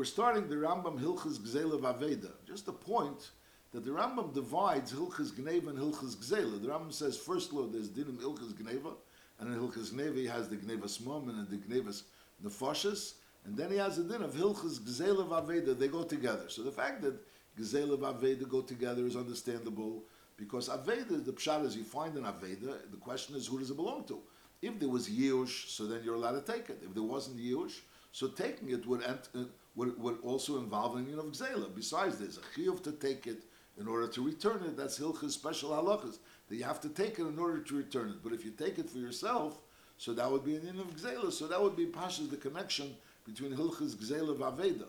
we're starting the Rambam Hilchas Gzela Vaveda. Just a point that the Rambam divides Hilchas Gneva and Hilchas Gzela. The Rambam says, first law, there's Dinim Hilchas Gneva, and in Hilchas Gneva he has the Gneva Smom and the Gneva Nefoshes, and then he has a din of Hilchas Gzela Vaveda. They go together. So the fact that Gzela Vaveda go together is understandable because Aveda, the pshat is you find an Aveda, the question is who does it belong to? If there was Yush, so then you're allowed to take it. If there wasn't Yush, so taking it would, ent- uh, would, would also involve an union of Gzela. Besides, there's a chiyuv to take it in order to return it. That's Hilchas special halachas. That you have to take it in order to return it. But if you take it for yourself, so that would be an union of Gzela. So that would be Pasha's the connection between Hilchas Gzela and Aveda.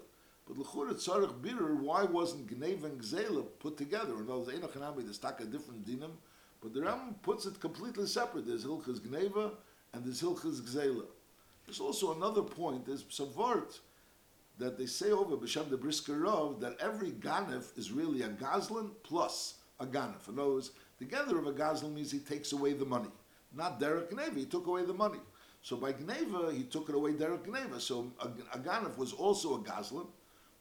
But L'chura Tzarech Bitter, why wasn't Gneva and Gzela put together? In other words, Enoch and Ami, there's a different dinim, but the Ram puts it completely separate. There's Hilchas Gneva and there's Hilchas Gzela. There's also another point, there's Savart vart that they say over B'Shem the Brisker Rav that every Ganef is really a Gazlan plus a Ganef. In other words, the gather of a Gazlan means he takes away the money. Not Derek Gneva, he took away the money. So by Gneva, he took it away Derek Gneva. So a, a Ganef was also a Gazlan,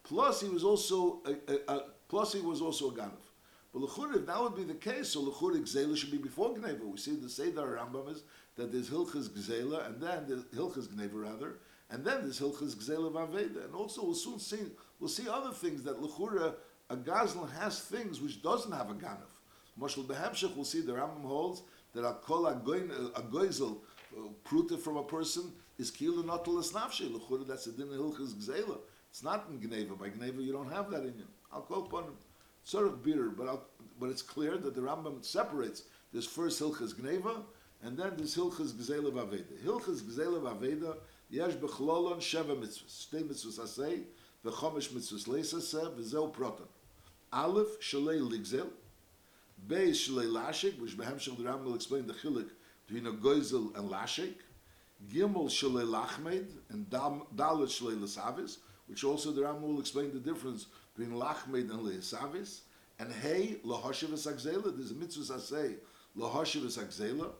plus he was also a, a, a plus he was also a Ganef. But L'chur, if that would be the case, so L'chur Gzela should be before Gneva. We see the Seder Rambam is that there's Hilchas Gzela, and then there's Hilchas Gneva rather, and then there's Hilchas Gzela Vaveda. And also we'll soon see, we'll see other things that L'chura, a Gazlan has things which doesn't have a Ganef. Mashal Behemshech, we'll see the Rambam holds that a kol a goizel, uh, pruta from a person, is kilo not to nafshe. L'chura, that's a din Hilchas Gzela. It's not in Gneva. By Gneva, you don't have that in you. I'll call upon him. Sort of bitter, but but it's clear that the Rambam separates. this first Hilchas Gneva, and then this Hilchas Gzela Vaveda. Hilchas Gzela Vaveda, yesh bechlolon sheva mitzvahs. Shtei mitzvahs asay, v'chomesh mitzvahs leis aseh, v'zeu proton. Aleph, shalei ligzel, Beis shalei lashik, which behemshel the Rambam will explain the chilik between a goizel and lashik. Gimel shalei lachmed, and dalet shalei lesavis, which also the Rambam will explain the difference between lachmed and lesavis. And hey, lahoshev agzela, there's a mitzvah asay, lahoshev agzela,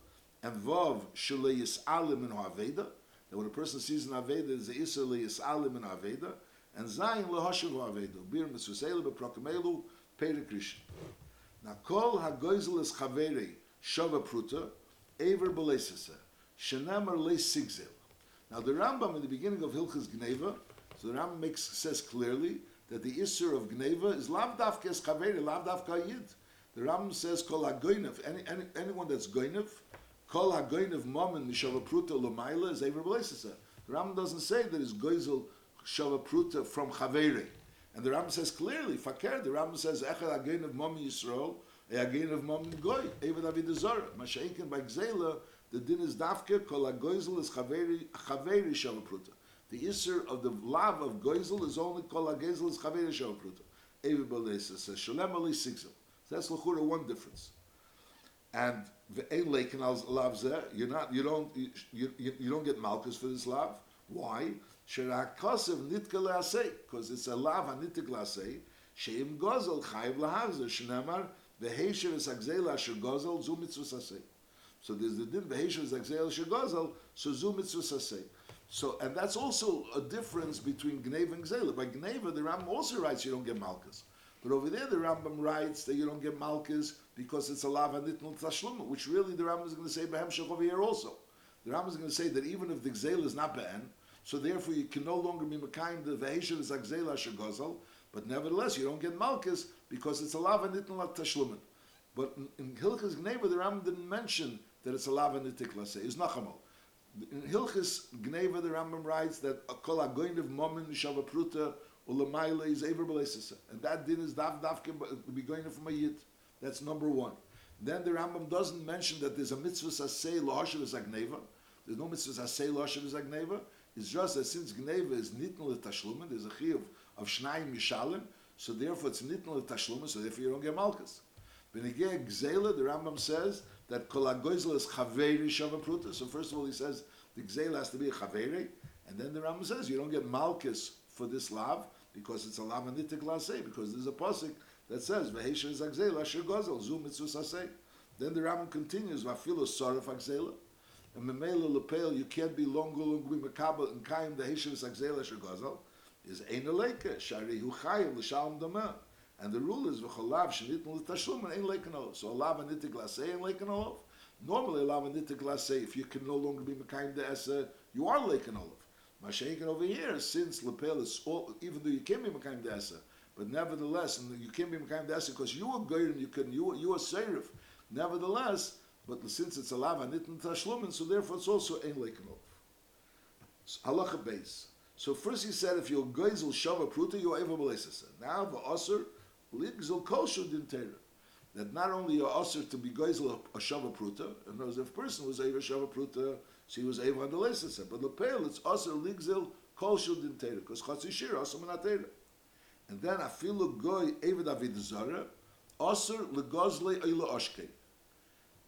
and vav shalei yisalim in haveda, that when a person sees an aveda, there's a isser yisalim in haveda, and zayin lahoshev haveda, bir mitzvah beprokemelu, peri krishna. Now, kol hagoizel is chaveri shava pruta, ever belesese, shenamer le sigzel. Now, the Rambam in the beginning of Hilchas Gneva, so the Rambam makes, says clearly that the Isser of Gneva is lav dafke es chaveri, lav dafka yid. The Rambam says kol hagoinev, any, any, anyone that's goinev, kol hagoinev momen mishava pruta lomaila is ever belesese. The Rambam doesn't say that it's goizel shava pruta from chaveri. And the Rambam says clearly, Fakir, the Rambam says, Echad again of Mom Yisrael, again of Mom Goy, Eved Avid Zara. Mashaikin by Gzela, the din is Dafke, Kol HaGoizel is Chaveri, Chaveri Shavapruta. The Isser of the love of Goizel is only Kol HaGoizel is Chaveri Shavapruta. Eved Balesa says, Shalem Ali Sigzel. So that's Lachura one difference. And you're not, you don't, you, you, you don't get Malchus for this Lav. Why? Because it's a lav hanitik leasei, sheim gozel chayiv lahazir, shnemar, v'heisher es agzel asher gozel, zu mitzvus asei. So there's the din, v'heisher es agzel asher gozel, so zu mitzvus asei. So, and that's also a difference between Gneva and Gzela. By Gneva, the Ram also writes you don't get Malchus. But over there, the Rambam writes that you don't get Malchus because it's a lav hanitnul tashluma, which really the Rambam is going to say behem over here also. The Rambam is going to say that even if the Gzela is not be'en, so therefore you can no longer be Mekayim the Vehesher is Agzela Shagozel, but nevertheless you don't get Malchus because it's a lava nitnal tashlumin. But in, in Hilchas Gneva the Rambam didn't mention that it's a lava nitikla say, it's Nachamol. In Hilchas Gneva the Rambam writes that kol agoyin of momin shava pruta is belesisa. And that din is dav dav be going from a yid. That's number one. Then the Rambam doesn't mention that there's a mitzvah sasei lohashav is agneva. There's no mitzvah sasei lohashav is agneva. It's just that since Gneva is nitnul tashlumen, there's a chiyuv of shnayim mishalim, so therefore it's nitnul tashlumen, so therefore you don't get malchus. Benegeh Gzela, the Rambam says that kol hagoizel is chaveri shavapruta. So first of all, he says the Gzela has to be a chaveri, and then the Rambam says you don't get malchus for this lav because it's a lav anitik lasei because there's a pasuk that says v'heisha is agzela asher gozel zu Then the Rambam continues v'afilu sarif agzela and memela lepel you can't be long long be makabel and kaim the heshiv sagzela shagazel is ein shari hu chayiv l'shalom. And the rule is v'cholav shenitn l'tashlumin ein leken olav. So a lava nitik lasei ein. Normally a lava nitik lasei, if you can no longer be mekayim de esa, you are leken olav. Mashenkin over here, since lepel is all, even though you can be mekayim de esa, but nevertheless, and you can't be mekayim de esa because you are goyim, you can, you, you are serif. Nevertheless, but since it's a lava nitn tashlumin, so therefore it's also ein leken olav. Halacha base. So first he said, if you're goizel shava pruta, you're eva b'leisasa. Now the osir ligzel kosher dintera. That not only you're to be goizel a shava pruta, and knows if a person was eva shava pruta, so he was eva on the leisasa. But lepel, it's osir ligzel kosher dintera, because chatzi shir osir manatera. And then afilu goy eva david zara, osir legozle eila oshkei.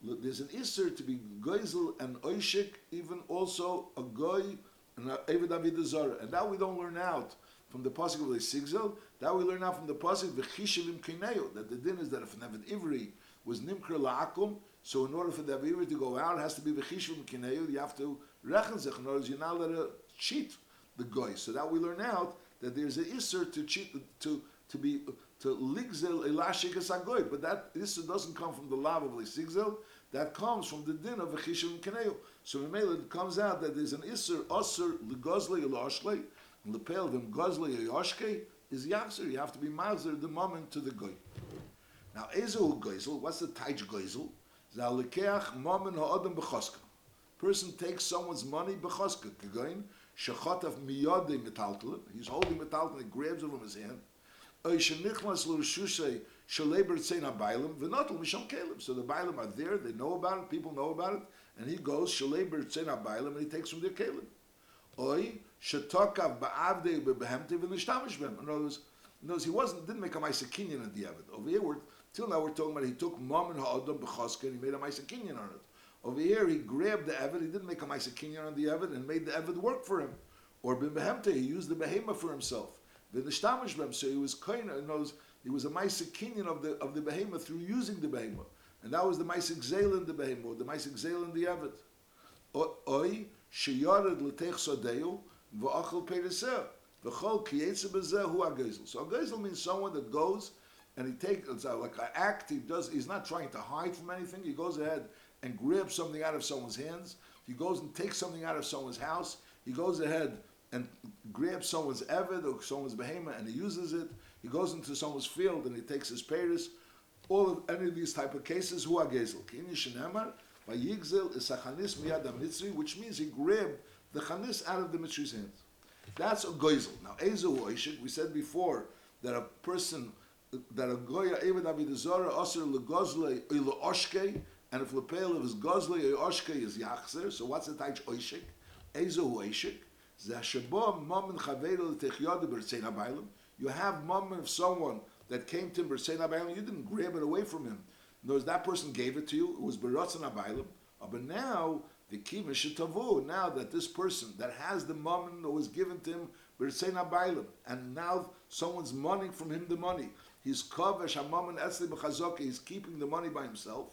There's an isser to be goizel and oishik, even also a goy and Eved David Zara. And that we don't learn out from the the Sigzel. That we learn out from the pasuk v'chishivim kineo. That the din is that if an Ivri was nimkar la'akum, so in order for the Eved to go out, it has to be v'chishivim kineo. You have to rechen zech. In other you're not allowed to cheat the goy. So that we learn out that there's an isser to cheat to to be to ligzel elashik asagoy. But that isser doesn't come from the love of the Sigzel. That comes from the din of v'chishivim kineo. So Mamela, it comes out that there's an Isser, Osir, Legozle, Elashle, and Lepel, Vim Gozle, Yoshke, is Yachzer. You have to be Mazir the moment to the Goy. Now, Ezel Goizel, what's the Taich Goizel? Zalekeach Momen Ha'odem Bechoska. Person takes someone's money, Bechoska, Kegoin, Shechotav Miyode Metaltel, he's holding Metaltel, he grabs it from his hand. Oy Shenichlas L'Rishushay, Shaleber Tzein HaBailim, V'notel Misham Kaleb. So the Bailim are there, they know about it, people know about it, and he goes shalei bertzena bailam and he takes from their kalim. Oy shetokav ba'avdei bebehemte v'nishtamish b'hem. In other words, he wasn't didn't make a ma'aser kinyan at the Evid. Over here, till now we're talking about he took mom and ha'adam and he made a ma'aser kinyan on it. Over here, he grabbed the Evid. He didn't make a ma'aser kinyan on the Evid and made the Evid work for him. Or b'behemte, he used the behema for himself. V'nishtamish b'hem. So he was kind knows he was a ma'aser kinyan of the of the behema through using the behema. And that was the Maisik Zel in the Behemoth, the Maisik Zel in the Avid. Oi, sheyared l'tech sodeu, v'achal periseh. V'chol kiyetze bezeh hu agezel. So agezel means someone that goes and he takes, it's like an act, he does, he's not trying to hide from anything, he goes ahead and grabs something out of someone's hands, he goes and takes something out of someone's house, he goes ahead and grabs someone's evid or someone's behemoth and he uses it, he goes into someone's field and he takes his peris, all of any of these type of cases, who are gezel? Shenemar, vayigzel is a chanis miyad which means he grabbed the chanis out of the mitzri's hands. That's a gezel. Now, ezu we said before that a person, that a goya eved avidazora aser legozle ilo oshke, and if lepel of his gozle or oshke is yachzer, so what's the taich oishik? Ezu oishik, zashabo mom chaveru techyod b'rtzein habaylim. You have mom of someone that came to him, Bersein Abaylim, you didn't grab it away from him. Knows that person gave it to you, it was Beratzin Abaylim. Ah, but now, the Tavu, now that this person that has the money that was given to him, Bersein Abaylim, and now someone's money from him the money. He's Kavesh Hamaman Esli B'chazoke, he's keeping the money by himself,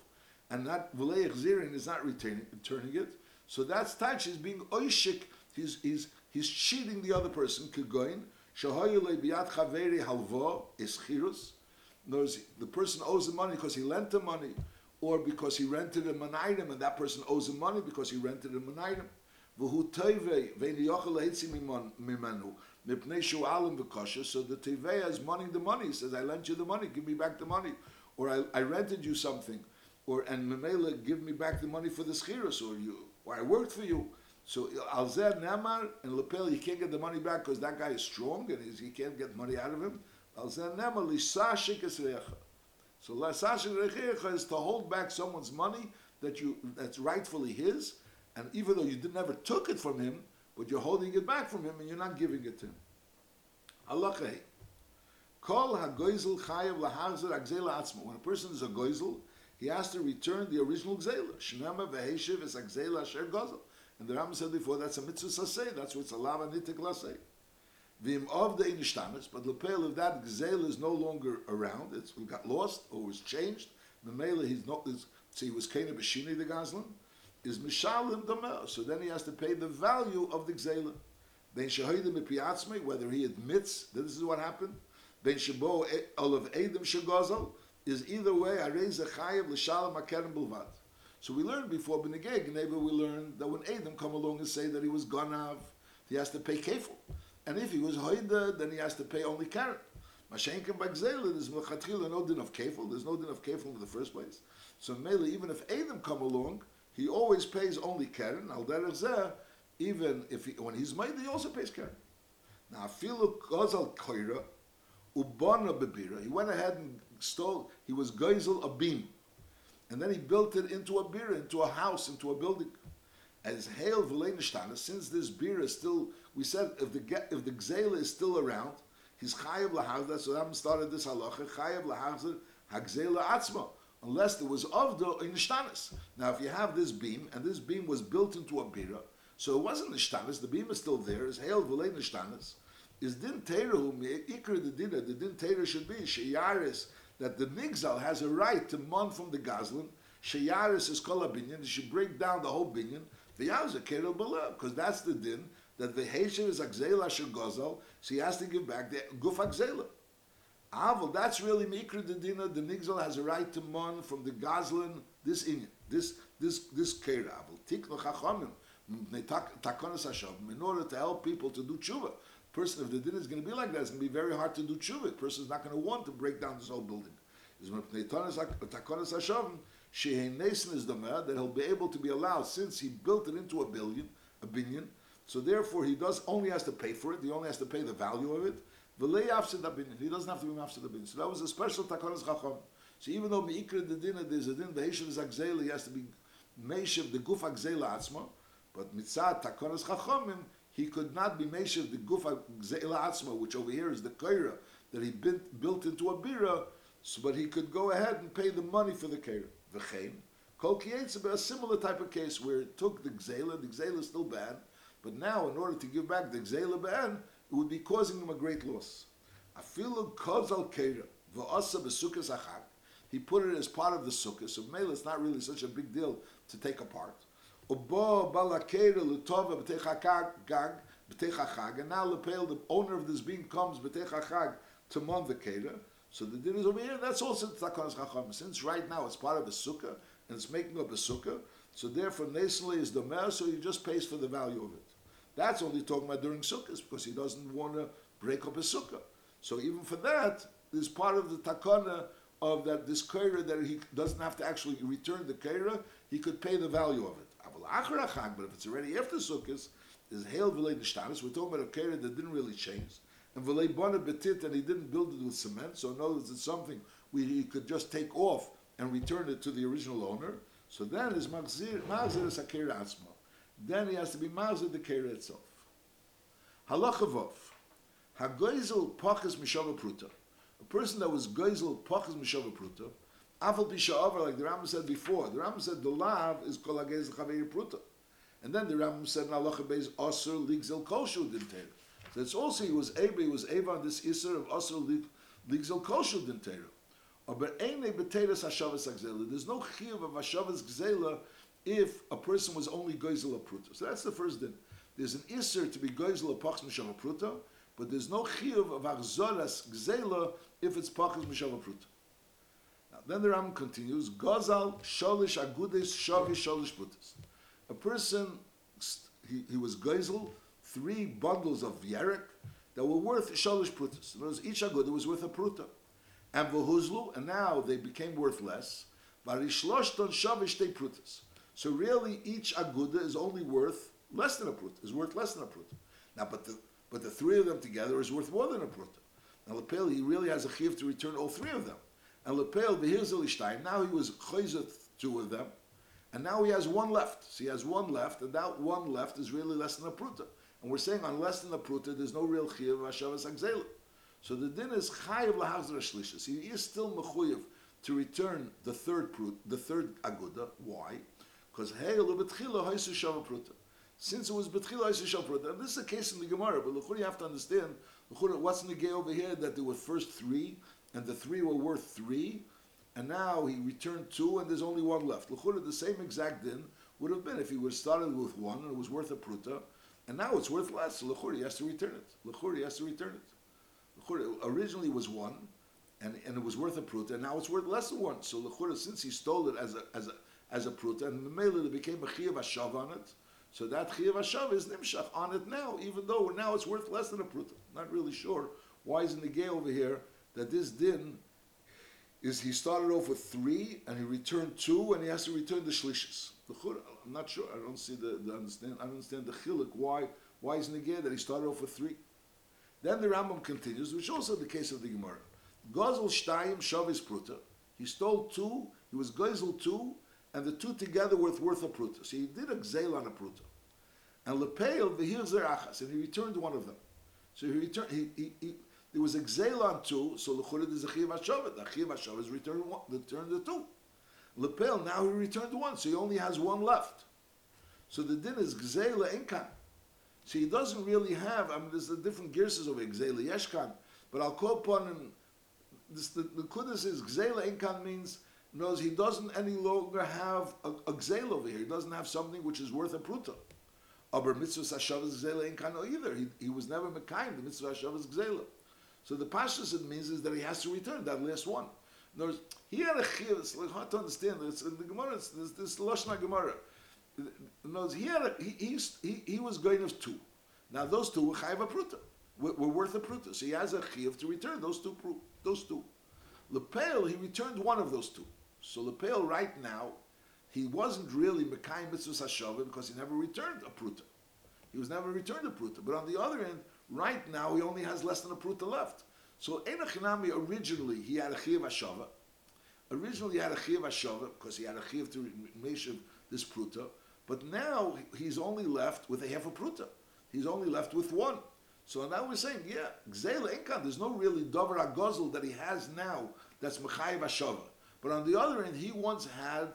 and not V'leich Zirin is not returning, returning it. So that's Tach, he's being Oishik, he's, he's, he's cheating the other person, Kegoin, chaveri halvo is chirus. The person owes the money because he lent the money, or because he rented him an item, and that person owes him money because he rented him an item. Mimenu mipnei alim. So the tevei is money the money. He says, "I lent you the money. Give me back the money." Or I, I rented you something, or and memela give me back the money for the schirus, or you, or I worked for you. So Alzer Nemar and Lepel, you can't get the money back because that guy is strong and he can't get money out of him. Alzer Nemar Lisashik. So Lisashik is to hold back someone's money that you that's rightfully his, and even though you never took it from him, but you're holding it back from him and you're not giving it to him. Halachei. Kol hagoizel chayav lahazir agzela atzma. When a person is a goizel, he has to return the original gzela. Shnema veheshiv is agzela asher gozel. And the Rambam said before that's a mitzvah saseh, that's what's a lava nitik laseh. Vim of the inishtamis, but lepel of that gzel is no longer around, it's got lost or was changed. The he's not. So he was kena b'shini the gazlan is mishalim damel. So then he has to pay the value of the gzela. Ben Shahidim Mipiatzme, whether he admits that this is what happened, Ben Shabo Olav Edim Shagozal, is either way, I raise Areza Chayev L'Shalom Akerem Bulvad. So we learned before Benegeg, neighbor, we learned that when Adam come along and say that he was Ganav, he has to pay kefil. And if he was Hoida, then he has to pay only Karen. Mashenka Bagzela, there's no din of kefil, there's no din of kefil in the first place. So Mele, even if Adam come along, he always pays only Karen. Al Derech even if he, when he's made, he also pays Karen. Now, Filu Gozal Koira, Ubana Bebira, he went ahead and stole, he was Geisel a beam. And then he built it into a beer, into a house, into a building. As Hail Vilenishtan, since this beer is still, we said if the if the Gzela is still around, he's Chayev Lahazda, so that started this halacha, Chayev Lahazda, Hagzela Atzma unless there was avda in Nishtanis. Now, if you have this beam, and this beam was built into a bira, so it wasn't Nishtanis, the beam is still there, is hail v'lei Nishtanis, is din teru, ikr the dinner, the din teru should be, sheyaris, that the nigzal has a right to mon from the gazlan, sheyaris is kol binyan, he should break down the whole binyan, v'yawza kerel bala, because that's the din, that the heisher is akzela shagozal, so he has to give back the guf akzela. Aval, that's really Mikra the Dina. The Nigzal has a right to mon from the Gazlan, this Inyan, this this this Keir Aval. Tikno Chachamim, Takonas Hashem, in order to help people to do tshuva. Person, if the din is going to be like that, it's going to be very hard to do tshuva. The person is not going to want to break down this whole building. Takonas Hashem, Shehein Nason is the man that he'll be able to be allowed since he built it into a billion, a binyan. So therefore, he does only has to pay for it. He only has to pay the value of it. He doesn't have to be mafsid abin. So that was a special takonas chacham. So even though meikra the dinner there's a din the heshav is akzela, he has to be meishav the guf akzela atzma. But mitzad takonas chachamim, he could not be meishav the guf akzela atzma, which over here is the kaira that he built into a bira. So, but he could go ahead and pay the money for the kaira. V'chein. Kol a similar type of case where it took the gzela, the gzela is still bad, but now in order to give back the gzela ban, it would be causing him a great loss. Keira. He put it as part of the sukkah, so maybe it's not really such a big deal to take apart. And now the owner of this being comes to mon the kera. So the din is over here. That's also takonas chacham. Since right now it's part of the sukkah and it's making up a sukkah, so therefore nasally is the mer, so he just pays for the value of it. That's only talking about during sukkahs because he doesn't want to break up his sukkah. So even for that, there's part of the takana of that this kaira that he doesn't have to actually return the kaira, he could pay the value of it. But if it's already after sukkahs, is hail v'lei nishtanis. We're talking about a kaira that didn't really change, and v'lei bona betit, and he didn't build it with cement. So in other words, it's something we he could just take off and return it to the original owner. So then is machzir machzir is a kaira atzma then he has to be mazid the kera itself. Halacha vov. Hagoizel pachas mishava pruta. A person that was goizel pachas mishava pruta, afal pisha like the Rambam said before. The Rambam said the lav is kol hagez l'chavei pruta. And then the Rambam said in halacha beis osur ligzel koshu dintera. So it's also he was able, he was able on this isser of osur ligzel koshu dintera. But there's no chiyuv of hashavas gzela if a person was only Geisel Pruta. So that's the first din. There's an Isser to be Geisel Pachs Mishava Pruta, but there's no Chiyuv of Achzoras Gzela if it's Pachs Mishava Pruta. Now, then the Ram continues, Gozal Sholish Agudes Shavi Sholish Prutas. A person, he, he was Geisel, three bundles of Yerek that were worth Sholish Prutas. In other words, each Agudah was worth a Pruta. And Vahuzlu, and now they became worth less. Varishloshton Shavish Te Prutas. So really, each aguda is only worth less than a prut. Is worth less than a prut. Now, but the but the three of them together is worth more than a prut. Now Lepel, he really has a chiv to return all three of them. And Lepel, the now he was chayzat two of them, and now he has one left. So he has one left, and that one left is really less than a pruta. And we're saying on less than a pruta, there's no real chiv Hashavas Agzela. So the din is chayiv lahazra shlishas. He is still mechuyev to return the third prut, the third aguda. Why? Because Hegel betchila haisu shava pruta. Since it was betchila haisu shava pruta, and this is a case in the Gemara, but look, you have to understand what's in the gay over here that there were first three, and the three were worth three, and now he returned two, and there's only one left. L'chura, the same exact din would have been if he would have started with one and it was worth a pruta, and now it's worth less. So he has to return it. Lechuri he has to return it. Lechuri originally was one, and, and it was worth a pruta, and now it's worth less than one. So Lechuri, since he stole it as a as a as a pruta, and the mele became a chiyav ashav on it. So that chiyav ashav is nimshach on it now, even though now it's worth less than a pruta. Not really sure why is in the gay over here that this din is he started off with three and he returned two and he has to return the shlishis. The chur, I'm not sure. I don't see the, the understand. I don't understand the chiluk. Why? Why is negay that he started off with three? Then the Rambam continues, which also the case of the Gemara. Gozel shtayim shavis pruta. He stole two. He was gozel two, and the two together were worth a pruta. So he did a gzeil on a pruta. And lepeil v'hir achas, and he returned one of them. So he returned. He, he, he there was a gzeil on two, so the churid is a chiv hashavet. The chiv hashavet returned one, returned the two. Lepel, now he returned one, so he only has one left. So the din is gzeila inkan. So he doesn't really have, I mean, there's the different gears over gzeila yeshkan, but I'll call upon him, this, the, the kudus is gzeila inkan means, knows he doesn't any longer have a, a over here. He doesn't have something which is worth a pruta. Aber mitzvah hashavas gzeila inkan either. He, he was never mekayim, the mitzvah hashavas gzeila. So the pashtus it means is that he has to return that last one. In words, he had a chiv. It's like hard to understand. It's in the Gemara. It's this, this Lashna Gemara. In words, he had a, he, he, he was going of two. Now those two were chayiv a pruta. Were, were worth a pruta. So he has a chiv to return those two. Those two. Lepel, he returned one of those two. So Lepel, right now, he wasn't really Mekayim Mitzvah Hashava because he never returned a pruta. He was never returned a pruta. But on the other end, right now, he only has less than a pruta left. So Enochinami originally he had a chiv ashava. Originally he had a chiv ashava because he had a chiv to meshav this pruta. But now he's only left with a half a pruta. He's only left with one. So now we're saying, yeah, gzeila inkan. There's no really davar agozel that he has now that's mechayiv ashava. But on the other end, he once had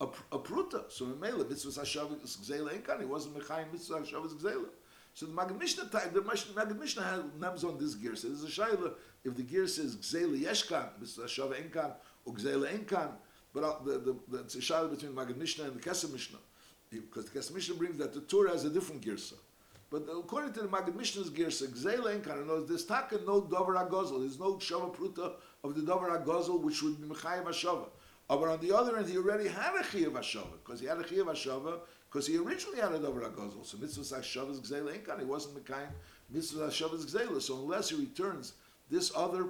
a, a pruta. So in Mela, mitzvah hashava is gzeila inkan. He wasn't mechayiv mitzvah hashava is gzeila. So the Maggid Mishnah the Maggid Mishnah has names on this gear. So there's a shayla if the gear says Gzeila Yeshkan, mitzvah Shava Enkan, or Gzeila Enkan, but the, the, the, it's a shayla between Maggid Mishnah and the Kesef Mishnah. Because the Kesef Mishnah brings that the Torah has a different girsa. But according to the Maggid Mishnah's girsa, Enkan, and knows there's taka no Dover Agozel, there's no Shava Pruta of the Dover Agozel, which would be Mechayiv HaShava. But on the other end, he already had a Chiyav HaShava, because he had a Chiyav HaShava, because he originally had a Dover Agozel. So Mitzvah Hashav is Gzeila Enkan, he wasn't Mekayim Mitzvah Hashav is Gzeila. So unless he returns this other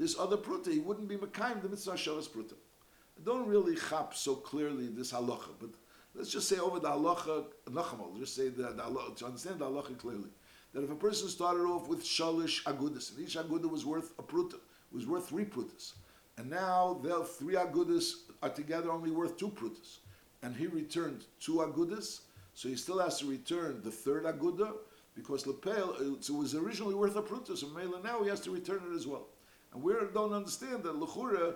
this other pruta, he wouldn't be Mekayim the Mitzvah Hashav is pruta. I don't really chap so clearly this halacha, but let's just say over the halacha, nachamal, just say the, the halacha, to understand the halacha clearly, that if a person started off with shalish agudas, and each agudah was worth a pruta, was worth three prutas, and now the three agudas are together only worth two prutas and he returned two agudas, so he still has to return the third aguda because lepel it was originally worth a pruta, so now he has to return it as well. And we don't understand that lechura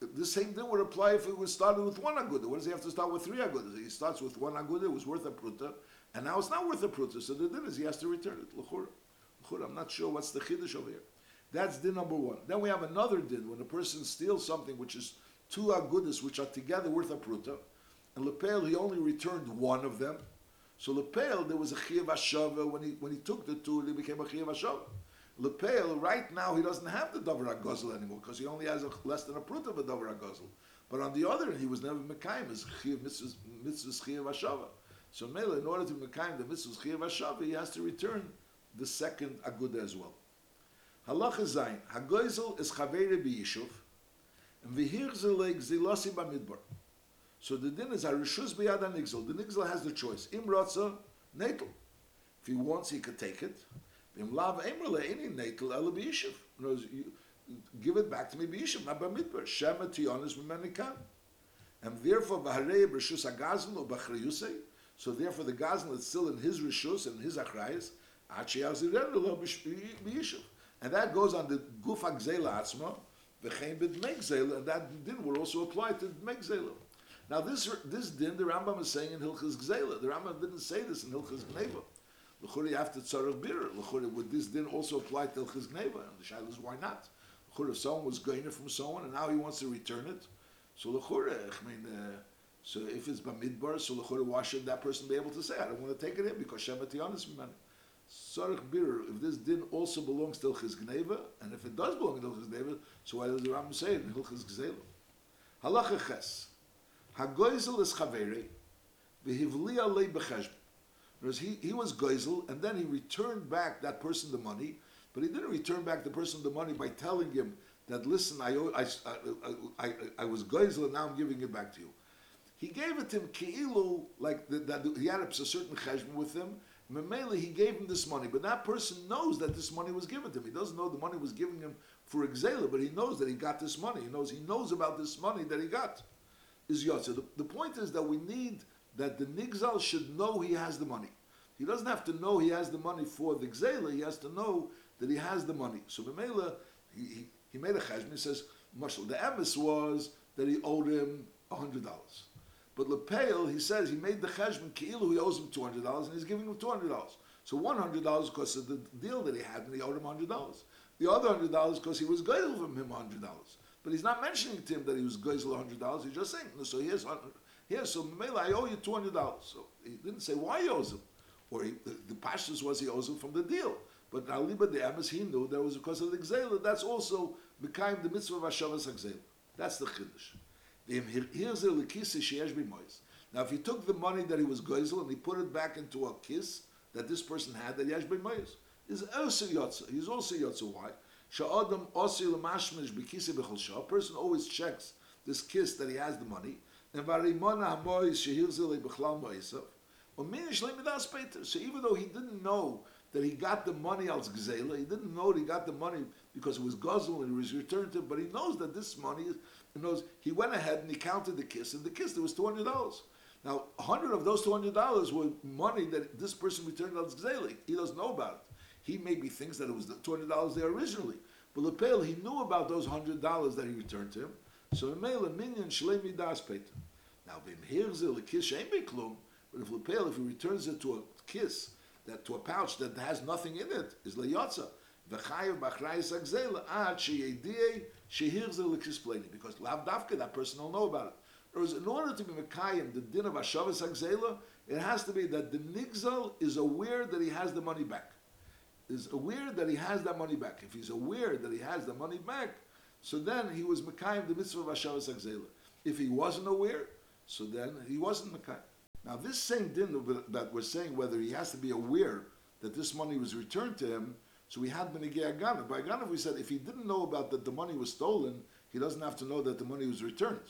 the same thing would apply if it was started with one aguda. What does he have to start with three agudas? He starts with one aguda, it was worth a pruta, and now it's not worth a pruta. So the din is he has to return it. Lechura. I'm not sure what's the chiddush over here. That's din number one. Then we have another din when a person steals something which is two agudas which are together worth a pruta. And Lepel, he only returned one of them. So Lepel, there was a Chiyav Hashava. When he, when he took the two, it became a Chiyav. Lepel, right now, he doesn't have the Dover HaGozel anymore because he only has a, less than a prut of a Dover HaGozel. But on the other hand, he was never Mekayim, as Chiyav Mitzvah's Chiyav Hashava. So Mela, in order to Mekayim the Mitzvah's Chiyav Hashava, he has to return the second Aguda as well. Halacha Zayin, HaGozel is Chavere B'Yishuv, and V'hir Zelek Zilosi B'Midbar. So the din is Arishus B'yad Nigzel. The Nigzel has the choice. Im Rotza, Natal. If he wants, he could take it. Any Natal, B'yishiv. Give it back to me B'yishiv, not B'midbar. Shema Tionis B'menikan. And therefore, B'harei B'rishus HaGazl or B'chrayusei. So therefore, the Gazl is still in his Rishus and his Achrayas. And that goes on the Guf HaGzela Atzma, V'chein B'dmeg and that din will also apply to Dmeg now this this din the Rambam is saying in Hilchas Gzela. The Rambam didn't say this in Hilchas Gneva. L'churi after tzarech bir. L'churi would this din also apply to Hilchas Gneva? And the shaila is why not? L'churi someone was going from someone and now he wants to return it, so l'churi I mean. Uh, So if it's Bamidbar, so why should that person be able to say, I don't want to take it in because Shemati man. Sarach Bir, if this din also belongs to Hilchis Gneva, and if it does belong to Hilchis Gneva, so why does the Rambam say it in Hilchis Gzela? Halacha Ches. Hagoizel is Chaveri, v'hivliya lei b'cheshbon. Whereas he, he was Geisel, and then he returned back that person the money, but he didn't return back the person the money by telling him that, listen, I, I, I, I, I was Geisel and now I'm giving it back to you. He gave it to him ki'ilu, like the, that he had a certain cheshbon with him. Memele, he gave him this money, but that person knows that this money was given to him. He doesn't know the money was given him for exela, but he knows that he got this money. He knows he knows about this money that he got. Is yotze. The, the point is that we need that the nigzal should know he has the money. He doesn't have to know he has the money for the gzela. He has to know that he has the money. So Memele, he, he, he made a cheshbon. He says, Marshal, the emes was that he owed him hundred dollars. But Lepel, he says he made the cheshbon ki'ilu, he owes him two hundred dollars, and he's giving him two hundred dollars. So one hundred dollars because of the deal that he had, and he owed him hundred dollars. The other hundred dollars because he was geisel from him hundred dollars. But he's not mentioning to him that he was geisel hundred dollars. He's just saying, so he here's here. So Mela, I owe you two hundred dollars. So he didn't say why he owes him, or he, the, the was he owes him from the deal. But now Aliba the Amos, he knew that was because of the Gzela. That's also became the mitzvah of Hashavas Gzela. That's the chiddush. Here's the lekisa sheyesh b'mois. Now, if he took the money that he was geisel and he put it back into a kiss that this person had that yesh b'mois, is also yotza. He's also yotza. Why? Sha'adam osi l'mashmish b'kisa b'chol A person always checks this kiss that he has the money. So even though he didn't know that he got the money als gzela, he didn't know that he got the money because it was guzzle and it was returned to him, but he knows that this money he knows, he went ahead and he counted the kiss, and the kiss, there was $200. Now, 100 of those $200 were money that this person returned als gzela. He doesn't know about it. He maybe thinks that it was the $200 there originally. But Lepel, he knew about those $100 that he returned to him. So, Mele, Minyan, Shlemi Das Peter. Now, Vim Hirzel, the kiss, ain't klum. But if the Lepel, if he returns it to a kiss, that to a pouch that has nothing in it, is Leyotza. V'chayev b'achrayis agzela ad sheyediyeh shehirzel l'kispleni. Because lav dafka, that person will know about it. Whereas in order to be Mekayim, the din of Hashavas Agzela, it has to be that the Nigzal is aware that he has the money back. Is aware that he has that money back. If he's aware that he has the money back, so then he was Mekayim the mitzvah of Hashavas Agzela. If he wasn't aware, so then he wasn't Mekayim. Now, this same din that we're saying whether he has to be aware that this money was returned to him, so we had Benegei Aganav. By Aganav, we said if he didn't know about that the money was stolen, he doesn't have to know that the money was returned.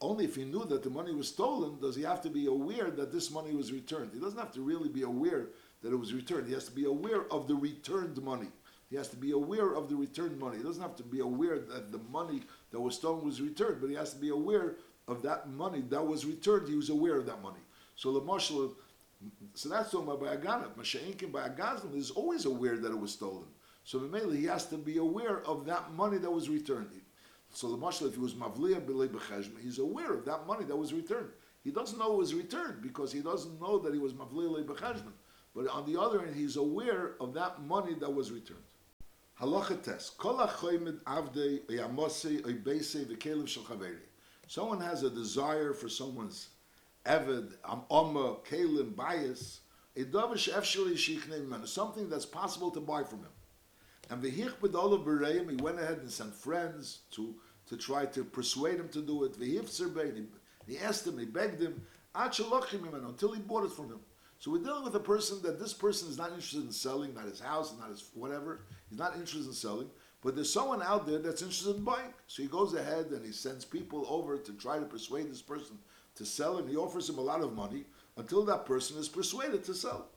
Only if he knew that the money was stolen does he have to be aware that this money was returned. He doesn't have to really be aware that it was returned. He has to be aware of the returned money. He has to be aware of the returned money. He doesn't have to be aware that the money that was stolen was returned, but he has to be aware of that money that was returned. He was aware of that money. So the marshal, so that's talking about by Aganav. Masha'inkin by Agazim is always aware that it was stolen. So mainly he has to be aware of that money that was returned. So the marshal, if he was mavliya b'lei he's aware of that money that was returned. He doesn't know it was returned because he doesn't know that he was mavliya b'cheshma. But on the other hand, he's aware of that money that was returned. Halacha test. Kol oibesei v'kelev shel Someone has a desire for someone's Eved, Amma, Kalim, Bias, a Davish Efshali Shichne something that's possible to buy from him. And Vihich Bedola Bereim, he went ahead and sent friends to, to try to persuade him to do it. Vihif Bein, he asked him, he begged him, until he bought it from him. So we're dealing with a person that this person is not interested in selling, not his house, not his whatever. He's not interested in selling. But there's someone out there that's interested in buying. So he goes ahead and he sends people over to try to persuade this person to sell and he offers him a lot of money until that person is persuaded to sell.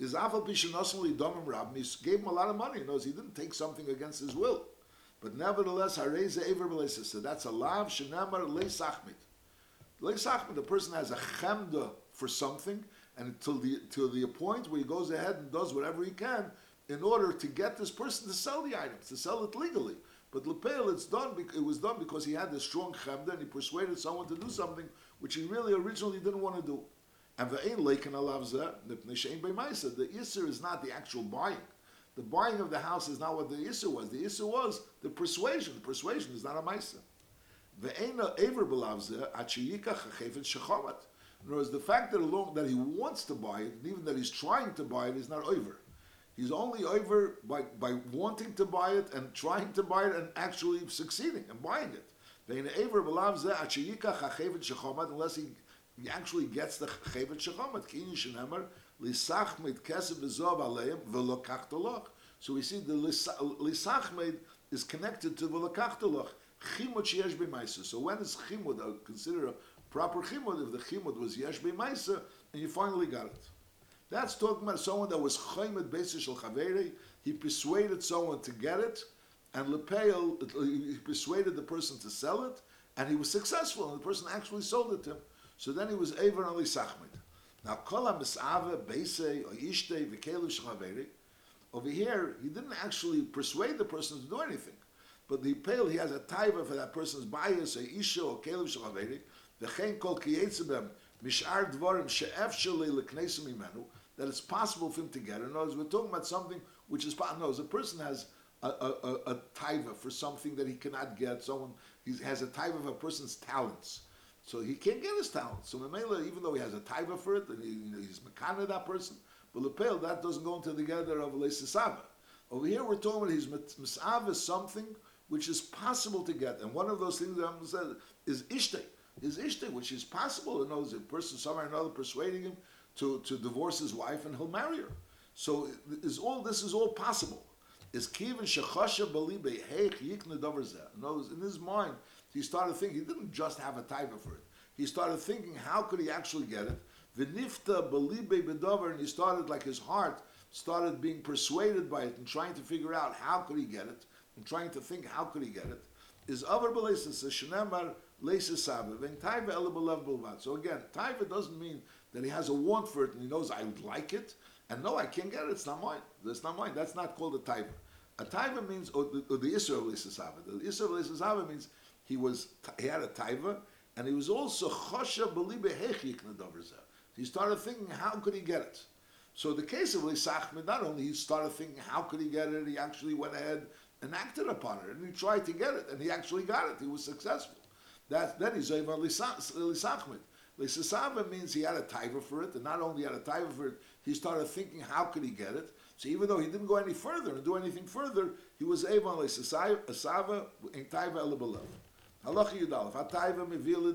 Is Afal Pishanosli Domim Rab, he gave him a lot of money. He knows he didn't take something against his will. But nevertheless, Hareza Ever so that's a lav shenamar leisachmit. Leisachmit, the person has a chemda for something, and until the to the point where he goes ahead and does whatever he can in order to get this person to sell the items, to sell it legally. But Lepel, it's done. It was done because he had a strong chemda and he persuaded someone to do something which he really originally didn't want to do. And the ain leikin alavza nipnishain b'maisa. The isser is not the actual buying. The buying of the house is not what the isser was. The isser was the persuasion. The persuasion is not a maisa. Ve'ena ever belavze achiyika chachefet shechomat. In other words, the fact that alone that he wants to buy it, and even that he's trying to buy it, is not over. He's only over by, by wanting to buy it and trying to buy it and actually succeeding and buying it. Unless he, he actually gets the aleim v'lokach So we see the lisachmid is connected to v'lokach chimud sheyesh b'maisa. So when is chimud considered proper chimud? If the chimud was yesh b'maisa, and you finally got it. That's talking about someone that was chaymed basis shel chaveri. He persuaded someone to get it, and lepeil he persuaded the person to sell it, and he was successful, and the person actually sold it to him. So then he was aver ali sachmed. Now kol misave beise or ishte v'kelu shel Over here, he didn't actually persuade the person to do anything. But the pale, he has a taiva for that person's bias, a isha or kelev shalaveri, v'chein kol kiyetzebem, mishar dvarim she'ef shalei leknesim imenu, that it's possible for him to get. In other words, we're talking about something which is, possible. no, a person has a, a, a, a taiva for something that he cannot get, someone, he has a taiva of a person's talents. So he can't get his talents. So Mamela, even though he has a taiva for it, and he, he's makana that person, but lepel, that doesn't go into the gather of leisasava. Over here we're talking about his misava something which is possible to get. And one of those things that I'm saying is ishte, is ishte, which is possible. Know, a person somewhere or another persuading him to, to divorce his wife and he'll marry her. So is all this is all possible. Is kivin shechasha balibe heich yikne davar In other in his mind, he started thinking. He didn't just have a taiva for it. He started thinking, how could he actually get it? V'nifta balibe bedavar, and he started like his heart started being persuaded by it and trying to figure out how could he get it and trying to think how could he get it, is over belesis shenemar lesis When taiva elabelev bulvat. So again, taiva doesn't mean that he has a want for it and he knows I would like it, and no, I can't get it. It's not mine. That's not mine. That's not called a taiva. A taiva means or the, or the Isra of The Isra of means he was he had a taiva and he was also chosha belibe hechik He started thinking, how could he get it? So the case of Lisachmid, not only he started thinking, how could he get it, he actually went ahead and acted upon it, and he tried to get it, and he actually got it. He was successful. That, then he's over lisachmid. Lisasava means he had a taiva for it, and not only had a taiva for it, he started thinking how could he get it. So even though he didn't go any further and do anything further, he was able lisasava in taiva elabalav. Halacha yudalef hataiva mevil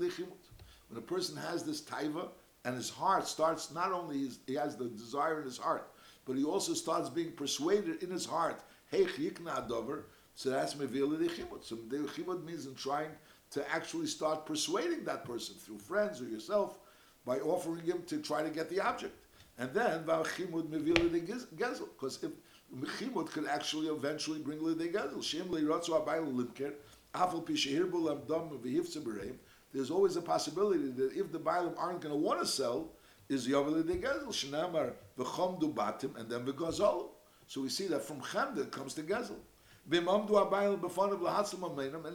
When a person has this taiva and his heart starts, not only his, he has the desire in his heart, but he also starts being persuaded in his heart Heich yikna dover. So that's mevil the chimut. So the chimut means in trying to actually start persuading that person through friends or yourself by offering him to try to get the object. And then v'chimud mevil the gezel. Because if chimut could actually eventually bring the gezel. Shem leiratzu abayl limker. Afal pishehirbu lamdam v'hiftze bereim. There's always a possibility that if the Bailam aren't going to want to sell, is Yovel de Gezel, Shnamar, V'chom du batim, and then V'gazol. So we see that from Chemda comes to Gezel. And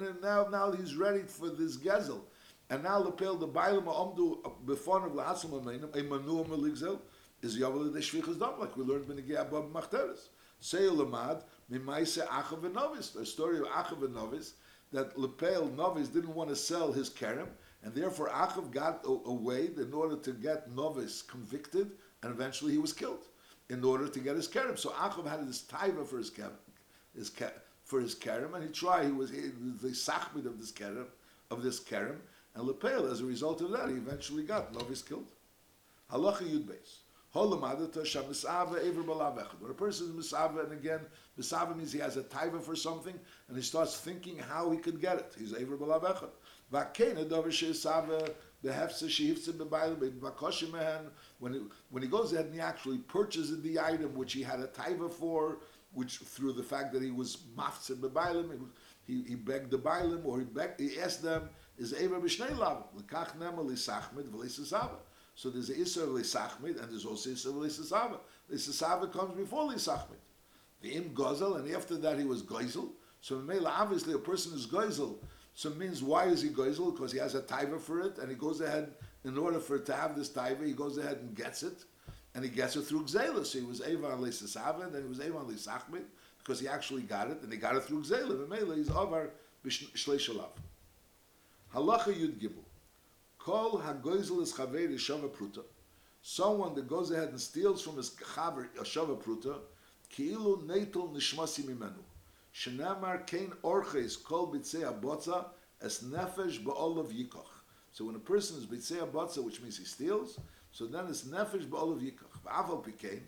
then now, now he's ready for this Gezel. And now lepel the bailam amdu before of lahasim ameinim a manu meligzel is yavel the shvichas dam like we learned the above machteres. Say lamad mimaise achav and. The story of achav and that lepel novis didn't want to sell his kerem and therefore achav got away in order to get novis convicted and eventually he was killed in order to get his kerem. So Achav had this taiva for his kerem, his for his kerem, and he tried. He was, he was the sachmid of this kerem, of this kerem, and Lepel, as a result of that, he eventually got Novis killed. Halacha Yud Beis. When a person is misava, and again, misava means he has a taiva for something, and he starts thinking how he could get it. He's ever b'lavechad. When he, when he goes ahead and he actually purchases the item which he had a taiva for, which through the fact that he was maftzim b'bailim, he, he begged the bailim or he begged, he asked them, is Eva b'shnei lav, l'kach nema l'sachmid v'lisasava. So there's the a Isser l'sachmid and there's also Isser l'sasava. L'sasava comes before l'sachmid. The im gozel, and after that he was gozel. So obviously a person is gozel, so it means why is he goizel? Because he has a taiva for it, and he goes ahead in order for it to have this taiva, he goes ahead and gets it, and he gets it through gzela. So he was evan and then he was evan leisachmid because he actually got it, and he got it through gzela. And mele he's over shleishalav. Halacha Yud Gimel. Kol hagoizel is chaver shava pruta. Someone that goes ahead and steals from his chaver shava pruta, ki'ilu neitel nishmasi mimenu. Shenamar kein orches kol bitzei abotza es nefesh ba'olav yikoch. So when a person is bitzei abotza, which means he steals, so then it's nefesh ba'olav yikoch. V'aval pikein,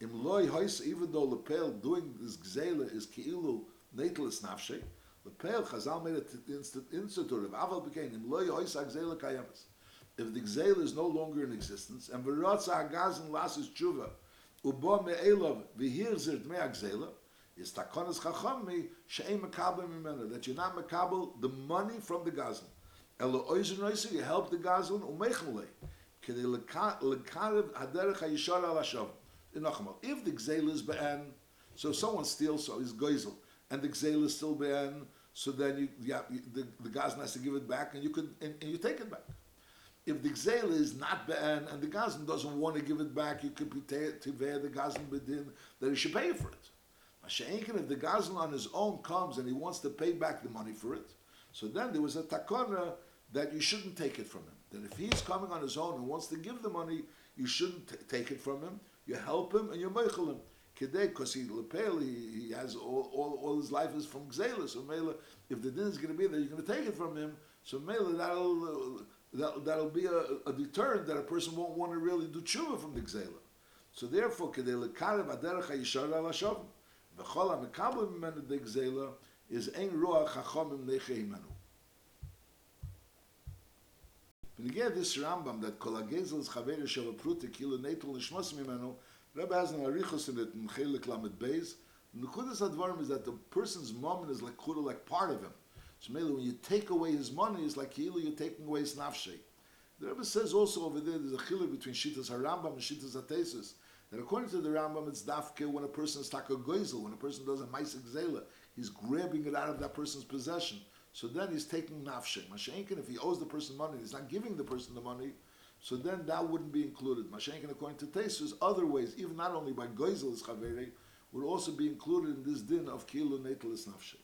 im loy hois, even though lepel doing this gzela is ki'ilu neitel es nafshe, lepel chazal made it institutive. V'aval pikein, im loy hois agzela kayamas. If the gzela is no longer in existence, and v'rotza agazin lasis tshuva, ubo me'elov v'hir zir dmei agzela, is takonas chachami she'em mekabel mimena that you're not mekabel the money from the gazlan. Elo oizen roisi you help the gazlan umechle kede If the gzeil is be'en, so someone steals, so he's goizel, and the gzeil is still be'en, so then you, yeah, the, the gazlan has to give it back, and you could, and, and you take it back. If the gzeil is not be'en, and the gazlan doesn't want to give it back, you could be tiveh the gazlan bedin that he should pay for it. Masha'inkin, if the Gazlan on his own comes and he wants to pay back the money for it, so then there was a takona that you shouldn't take it from him. That if he's coming on his own and wants to give the money, you shouldn't t- take it from him. You help him and you meichel him. Kedei, because he lepel, he, he has all, all, all his life is from Gzela. So Mela, if the din is going to be there, you're going to take it from him. So Mela, that'll, that, that'll be a, a deterrent that a person won't want to really do tshuva from the Gzela. So therefore, kedei lekarev aderech hayishar al hashavim. V'chol ha-mekabel mimenu de gzela is ein roach chachomim neche imenu. You get this Rambam that kol is chaver yeshav ha-prute kilu neitul nishmos mimenu, Rebbe has an arichos in it in Chelik Lamed Beis. And the Advarim is that the person's mom is like kuda, like part of him. So maybe when you take away his money, it's like kilu you're taking away his nafshe. The Rebbe says also over there, there's a chiluk between Shittas HaRambam and Shittas HaTesis. That according to the Rambam, it's dafke when a person is taka goizel, when a person does a maisik zela, he's grabbing it out of that person's possession. So then he's taking nafshe. Mashenkin, if he owes the person money, he's not giving the person the money, so then that wouldn't be included. Mashenkin, according to Tesus, other ways, even not only by goizel is chaveri, would also be included in this din of kilu netelis nafshe.